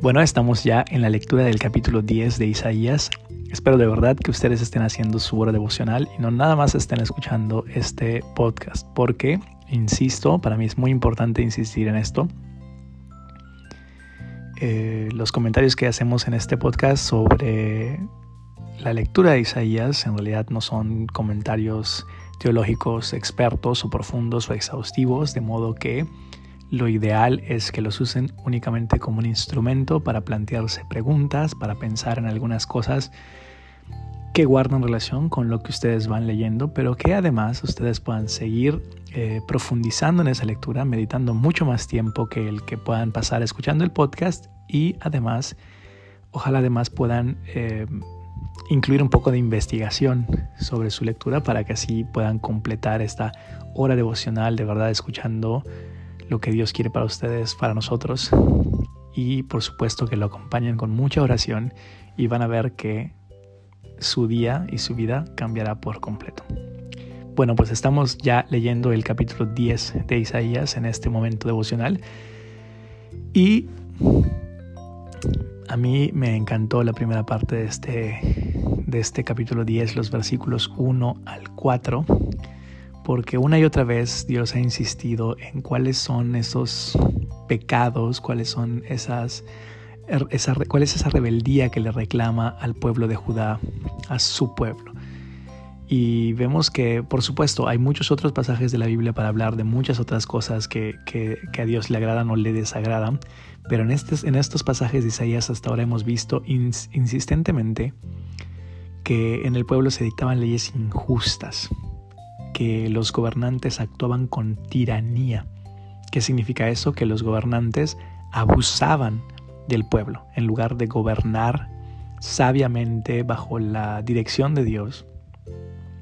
Bueno, estamos ya en la lectura del capítulo 10 de Isaías. Espero de verdad que ustedes estén haciendo su hora devocional y no nada más estén escuchando este podcast, porque, insisto, para mí es muy importante insistir en esto. Eh, los comentarios que hacemos en este podcast sobre la lectura de Isaías en realidad no son comentarios teológicos expertos o profundos o exhaustivos, de modo que lo ideal es que los usen únicamente como un instrumento para plantearse preguntas, para pensar en algunas cosas que guardan relación con lo que ustedes van leyendo, pero que además ustedes puedan seguir eh, profundizando en esa lectura, meditando mucho más tiempo que el que puedan pasar escuchando el podcast y además, ojalá además puedan eh, incluir un poco de investigación sobre su lectura para que así puedan completar esta hora devocional de verdad escuchando lo que Dios quiere para ustedes, para nosotros. Y por supuesto que lo acompañen con mucha oración y van a ver que su día y su vida cambiará por completo. Bueno, pues estamos ya leyendo el capítulo 10 de Isaías en este momento devocional. Y a mí me encantó la primera parte de este, de este capítulo 10, los versículos 1 al 4 porque una y otra vez Dios ha insistido en cuáles son esos pecados, cuáles son esas, er, cuál es esa rebeldía que le reclama al pueblo de Judá, a su pueblo. Y vemos que, por supuesto, hay muchos otros pasajes de la Biblia para hablar de muchas otras cosas que, a Dios le agradan o le desagradan, pero en, en estos pasajes de Isaías hasta ahora hemos visto insistentemente que en el pueblo se dictaban leyes injustas, que los gobernantes actuaban con tiranía. ¿Qué significa eso? Que los gobernantes abusaban del pueblo en lugar de gobernar sabiamente bajo la dirección de Dios.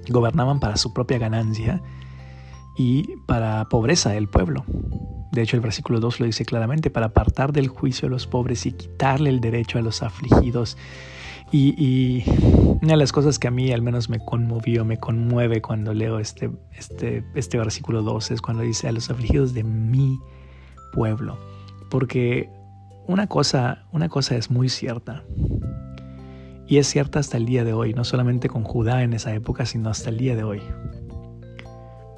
Gobernaban para su propia ganancia y para pobreza del pueblo. De hecho, el versículo 2 lo dice claramente, para apartar del juicio a los pobres y quitarle el derecho a los afligidos y, una de las cosas que a mí al menos me conmovió, me conmueve cuando leo este, este, este versículo 2 es cuando dice a los afligidos de mi pueblo. Porque una cosa, una cosa es muy cierta. Y es cierta hasta el día de hoy, no solamente con Judá en esa época, sino hasta el día de hoy.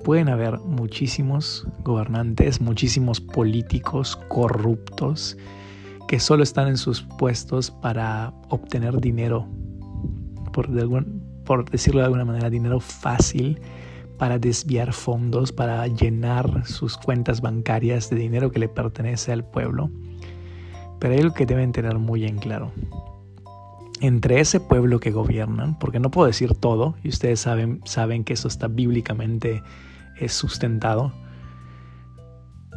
Pueden haber muchísimos gobernantes, muchísimos políticos corruptos, que solo están en sus puestos para obtener dinero, por, decirlo de alguna manera, dinero fácil para desviar fondos, para llenar sus cuentas bancarias de dinero que le pertenece al pueblo. Pero hay algo que deben tener muy en claro. Entre ese pueblo que gobiernan, porque no puedo decir todo, y ustedes saben, saben que eso está bíblicamente eh, sustentado,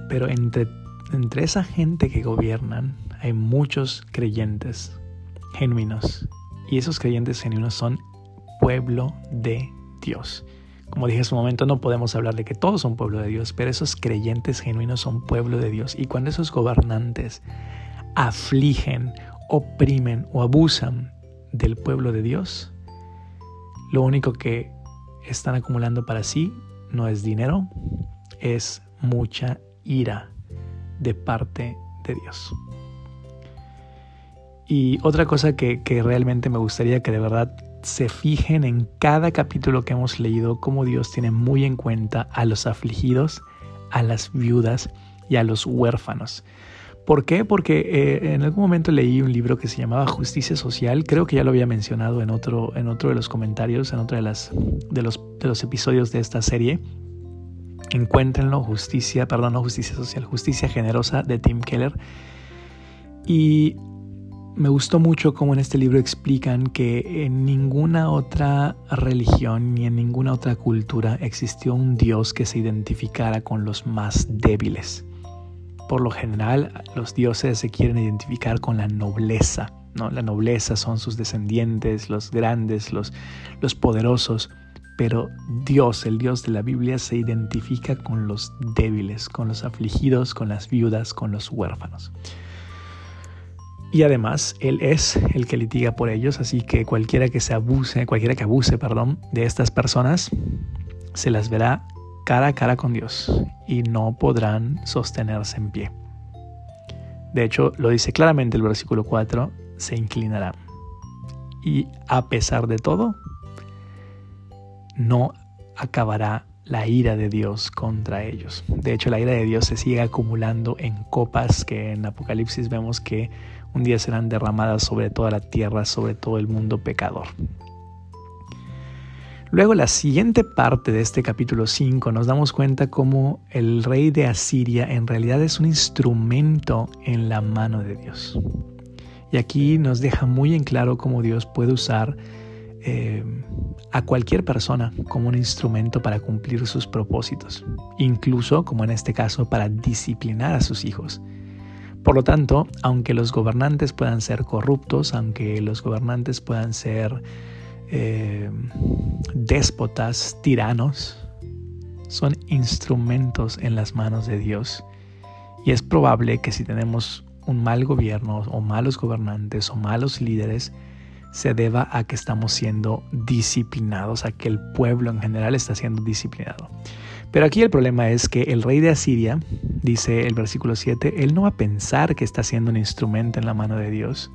pero entre, entre esa gente que gobiernan hay muchos creyentes genuinos y esos creyentes genuinos son pueblo de Dios. Como dije hace un momento, no podemos hablar de que todos son pueblo de Dios, pero esos creyentes genuinos son pueblo de Dios. Y cuando esos gobernantes afligen, oprimen o abusan del pueblo de Dios, lo único que están acumulando para sí no es dinero, es mucha ira de parte de Dios. Y otra cosa que, realmente me gustaría que de verdad se fijen en cada capítulo que hemos leído, cómo Dios tiene muy en cuenta a los afligidos, a las viudas y a los huérfanos. ¿Por qué? Porque eh, en algún momento leí un libro que se llamaba Justicia Social, creo que ya lo había mencionado en otro, en otro de los comentarios, en otro de, las, de, los, de los episodios de esta serie. Encuéntrenlo, Justicia, perdón, no Justicia Social, Justicia Generosa de Tim Keller. Y me gustó mucho cómo en este libro explican que en ninguna otra religión ni en ninguna otra cultura existió un Dios que se identificara con los más débiles. Por lo general, los dioses se quieren identificar con la nobleza. ¿no? La nobleza son sus descendientes, los grandes, los, los poderosos. Pero Dios, el Dios de la Biblia, se identifica con los débiles, con los afligidos, con las viudas, con los huérfanos. Y además, Él es el que litiga por ellos, así que cualquiera que se abuse, cualquiera que abuse, perdón, de estas personas, se las verá cara a cara con Dios y no podrán sostenerse en pie. De hecho, lo dice claramente el versículo 4, se inclinará. Y a pesar de todo, no acabará la ira de Dios contra ellos. De hecho, la ira de Dios se sigue acumulando en copas que en Apocalipsis vemos que un día serán derramadas sobre toda la tierra, sobre todo el mundo pecador. Luego la siguiente parte de este capítulo 5 nos damos cuenta cómo el rey de Asiria en realidad es un instrumento en la mano de Dios. Y aquí nos deja muy en claro cómo Dios puede usar eh, a cualquier persona como un instrumento para cumplir sus propósitos, incluso, como en este caso, para disciplinar a sus hijos. Por lo tanto, aunque los gobernantes puedan ser corruptos, aunque los gobernantes puedan ser eh, déspotas, tiranos, son instrumentos en las manos de Dios. Y es probable que si tenemos un mal gobierno o malos gobernantes o malos líderes, se deba a que estamos siendo disciplinados, a que el pueblo en general está siendo disciplinado. Pero aquí el problema es que el rey de Asiria, dice el versículo 7, él no va a pensar que está siendo un instrumento en la mano de Dios,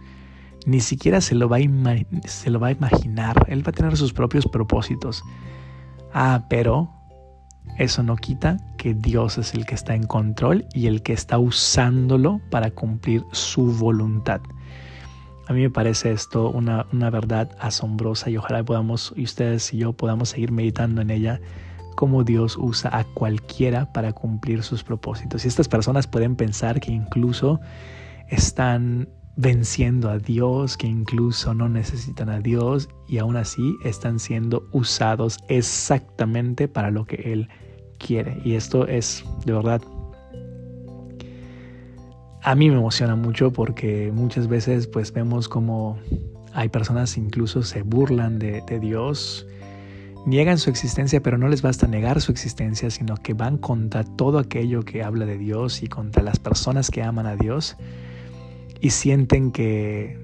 ni siquiera se lo, va a se lo va a imaginar. Él va a tener sus propios propósitos. Ah, pero eso no quita que Dios es el que está en control y el que está usándolo para cumplir su voluntad. A mí me parece esto una, una verdad asombrosa y ojalá podamos, y ustedes y yo podamos seguir meditando en ella, cómo Dios usa a cualquiera para cumplir sus propósitos. Y estas personas pueden pensar que incluso están venciendo a Dios, que incluso no necesitan a Dios y aún así están siendo usados exactamente para lo que Él quiere. Y esto es de verdad, a mí me emociona mucho porque muchas veces pues vemos como hay personas incluso se burlan de, Dios, niegan su existencia, pero no les basta negar su existencia, sino que van contra todo aquello que habla de Dios y contra las personas que aman a Dios y sienten que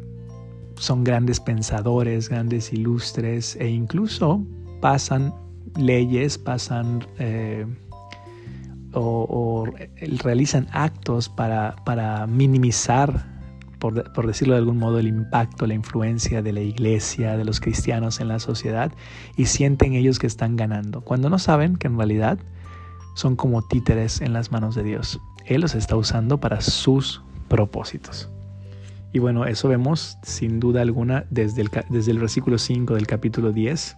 son grandes pensadores, grandes ilustres e incluso pasan leyes, pasan eh, o, realizan actos para, para minimizar, por, por, decirlo de algún modo, el impacto, la influencia de la iglesia, de los cristianos en la sociedad y sienten ellos que están ganando, cuando no saben que en realidad son como títeres en las manos de Dios. Él los está usando para sus propósitos. Y bueno, eso vemos sin duda alguna desde el, desde el versículo 5 del capítulo 10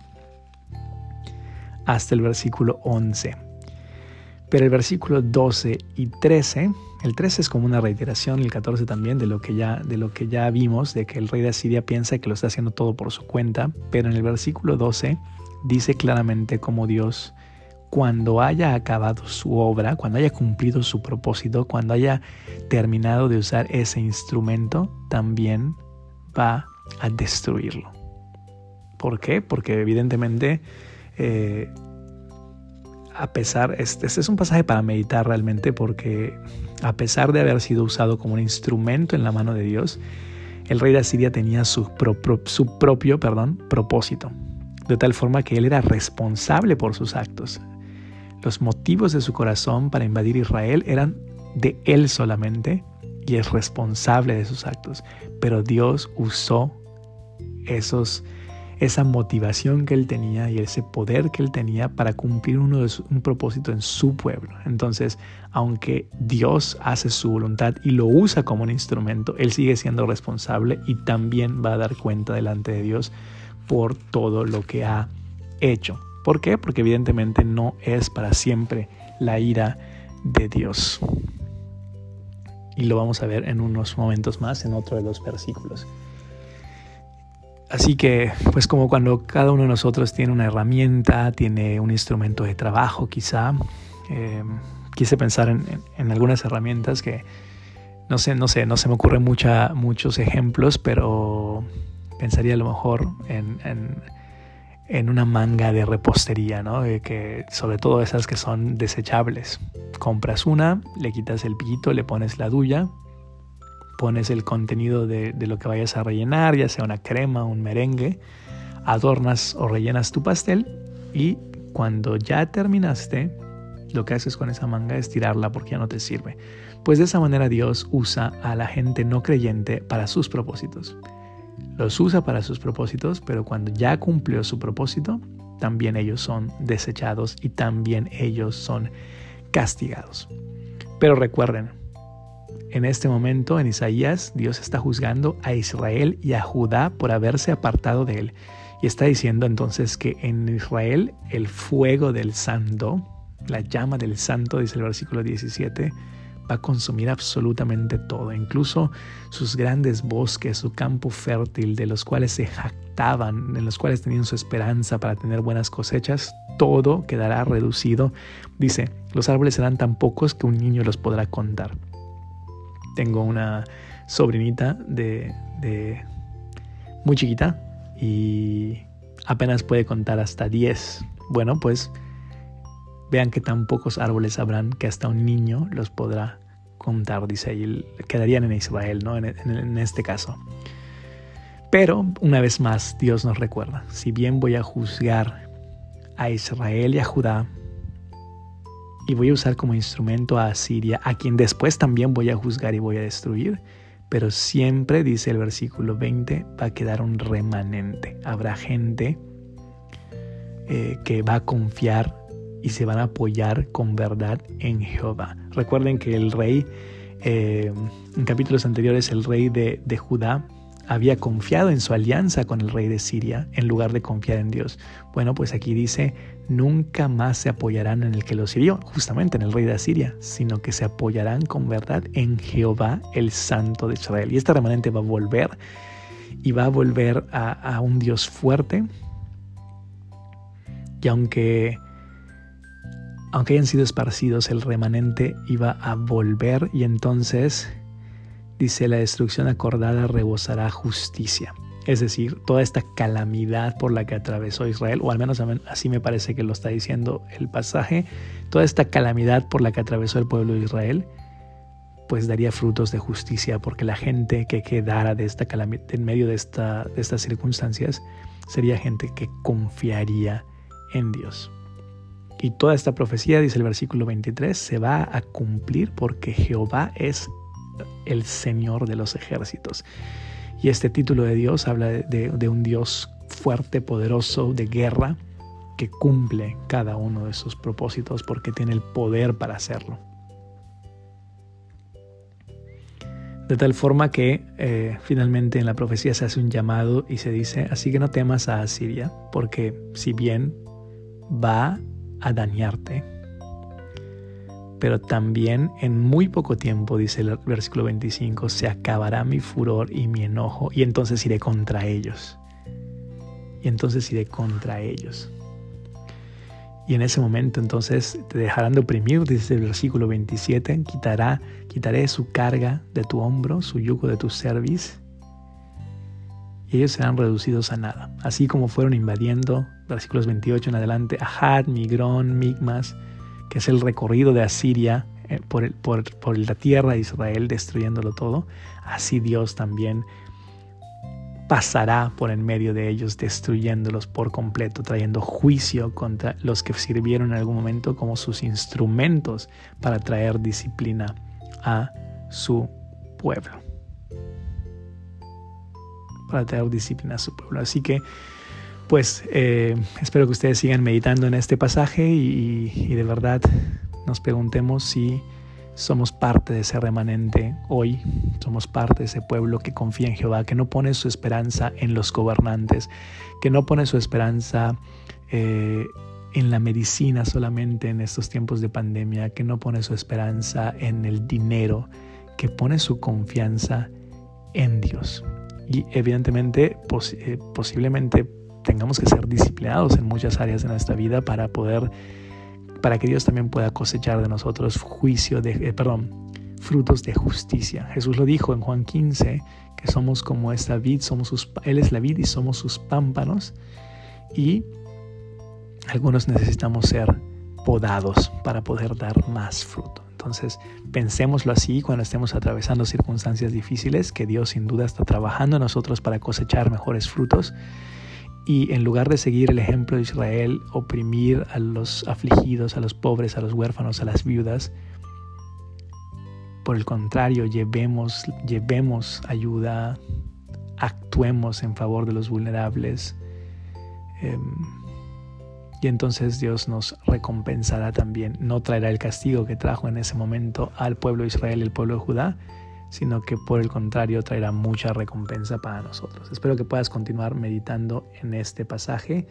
hasta el versículo 11. Pero el versículo 12 y 13, el 13 es como una reiteración, el 14 también, de lo que ya, de lo que ya vimos, de que el rey de Asiria piensa que lo está haciendo todo por su cuenta, pero en el versículo 12 dice claramente cómo Dios cuando haya acabado su obra, cuando haya cumplido su propósito, cuando haya terminado de usar ese instrumento, también va a destruirlo. ¿Por qué? Porque evidentemente, eh, a pesar, este, este, es un pasaje para meditar realmente, porque a pesar de haber sido usado como un instrumento en la mano de Dios, el rey de Asiria tenía su, su propio perdón, propósito, de tal forma que él era responsable por sus actos. Los motivos de su corazón para invadir Israel eran de él solamente y es responsable de sus actos. Pero Dios usó esos, esa motivación que él tenía y ese poder que él tenía para cumplir uno de un propósito en su pueblo. Entonces, aunque Dios hace su voluntad y lo usa como un instrumento, él sigue siendo responsable y también va a dar cuenta delante de Dios por todo lo que ha hecho. ¿Por qué? Porque evidentemente no es para siempre la ira de Dios. Y lo vamos a ver en unos momentos más en otro de los versículos. Así que, pues como cuando cada uno de nosotros tiene una herramienta, tiene un instrumento de trabajo quizá, em, quise pensar en, algunas herramientas que, no sé, no sé, no se me ocurren muchos ejemplos, pero pensaría a lo mejor en en una manga de repostería, ¿no? que, sobre todo esas que son desechables. Compras una, le quitas el pillito, le pones la duya, pones el contenido de, de, lo que vayas a rellenar, ya sea una crema, un merengue, adornas o rellenas tu pastel y cuando ya terminaste, lo que haces con esa manga es tirarla porque ya no te sirve. Pues de esa manera Dios usa a la gente no creyente para sus propósitos. Los usa para sus propósitos, pero cuando ya cumplió su propósito, también ellos son desechados y también ellos son castigados. Pero recuerden, en este momento en Isaías Dios está juzgando a Israel y a Judá por haberse apartado de él. Y está diciendo entonces que en Israel el fuego del santo, la llama del santo, dice el versículo 17, va a consumir absolutamente todo, incluso sus grandes bosques, su campo fértil, de los cuales se jactaban, en los cuales tenían su esperanza para tener buenas cosechas, todo quedará reducido. Dice, los árboles serán tan pocos que un niño los podrá contar. Tengo una sobrinita de, muy chiquita y apenas puede contar hasta 10. Bueno, pues vean que tan pocos árboles habrán que hasta un niño los podrá contar, dice y quedarían en Israel, ¿no? En, este caso. Pero, una vez más, Dios nos recuerda, si bien voy a juzgar a Israel y a Judá, y voy a usar como instrumento a Asiria, a quien después también voy a juzgar y voy a destruir, pero siempre, dice el versículo 20, va a quedar un remanente. Habrá gente eh, que va a confiar y se van a apoyar con verdad en Jehová. Recuerden que el rey, eh, en capítulos anteriores, el rey de, de Judá había confiado en su alianza con el rey de Siria en lugar de confiar en Dios. Bueno, pues aquí dice, nunca más se apoyarán en el que los hirió, justamente en el rey de Asiria, sino que se apoyarán con verdad en Jehová, el Santo de Israel. Y este remanente va a volver y va a volver a, a un Dios fuerte. Y aunque, aunque hayan sido esparcidos, el remanente iba a volver y entonces dice, la destrucción acordada rebosará justicia. Es decir, toda esta calamidad por la que atravesó Israel, o al menos así me parece que lo está diciendo el pasaje, toda esta calamidad por la que atravesó el pueblo de Israel, pues daría frutos de justicia, porque la gente que quedara de esta en medio de, esta, de estas circunstancias sería gente que confiaría en Dios. Y toda esta profecía, dice el versículo 23, se va a cumplir porque Jehová es el Señor de los ejércitos. Y este título de Dios habla de, un Dios fuerte, poderoso, de guerra, que cumple cada uno de sus propósitos porque tiene el poder para hacerlo. De tal forma que eh, finalmente en la profecía se hace un llamado y se dice, así que no temas a Asiria, porque si bien va a dañarte, pero también en muy poco tiempo, dice el versículo 25, se acabará mi furor y mi enojo, y entonces iré contra ellos. Y entonces iré contra ellos. Y en ese momento entonces te dejarán de oprimir, dice el versículo 27, quitará, quitaré su carga de tu hombro, su yugo de tu cerviz, y ellos serán reducidos a nada. Así como fueron invadiendo, versículos 28 en adelante, Ahad, Migrón, Migmas, es el recorrido de Asiria eh, por, la tierra de Israel, destruyéndolo todo, así Dios también pasará por en medio de ellos, destruyéndolos por completo, trayendo juicio contra los que sirvieron en algún momento como sus instrumentos para traer disciplina a su pueblo. Para traer disciplina a su pueblo. Así que pues eh, espero que ustedes sigan meditando en este pasaje y, de verdad nos preguntemos si somos parte de ese remanente hoy, somos parte de ese pueblo que confía en Jehová, que no pone su esperanza en los gobernantes, que no pone su esperanza eh, en la medicina solamente en estos tiempos de pandemia, que no pone su esperanza en el dinero, que pone su confianza en Dios. Y evidentemente, eh, posiblemente tengamos que ser disciplinados en muchas áreas de nuestra vida para poder, para que Dios también pueda cosechar de nosotros juicio de, eh, perdón, frutos de justicia. Jesús lo dijo en Juan 15, que somos como esta vid, somos sus, Él es la vid y somos sus pámpanos. Y algunos necesitamos ser podados para poder dar más fruto. Entonces, pensémoslo así cuando estemos atravesando circunstancias difíciles, que Dios sin duda está trabajando en nosotros para cosechar mejores frutos Y en lugar de seguir el ejemplo de Israel, oprimir a los afligidos, a los pobres, a los huérfanos, a las viudas, por el contrario, llevemos, llevemos ayuda, actuemos en favor de los vulnerables. Em, y entonces Dios nos recompensará también. No traerá el castigo que trajo en ese momento al pueblo de Israel el pueblo de Judá, sino que por el contrario traerá mucha recompensa para nosotros. Espero que puedas continuar meditando en este pasaje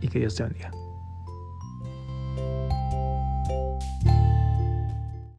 y que Dios te bendiga.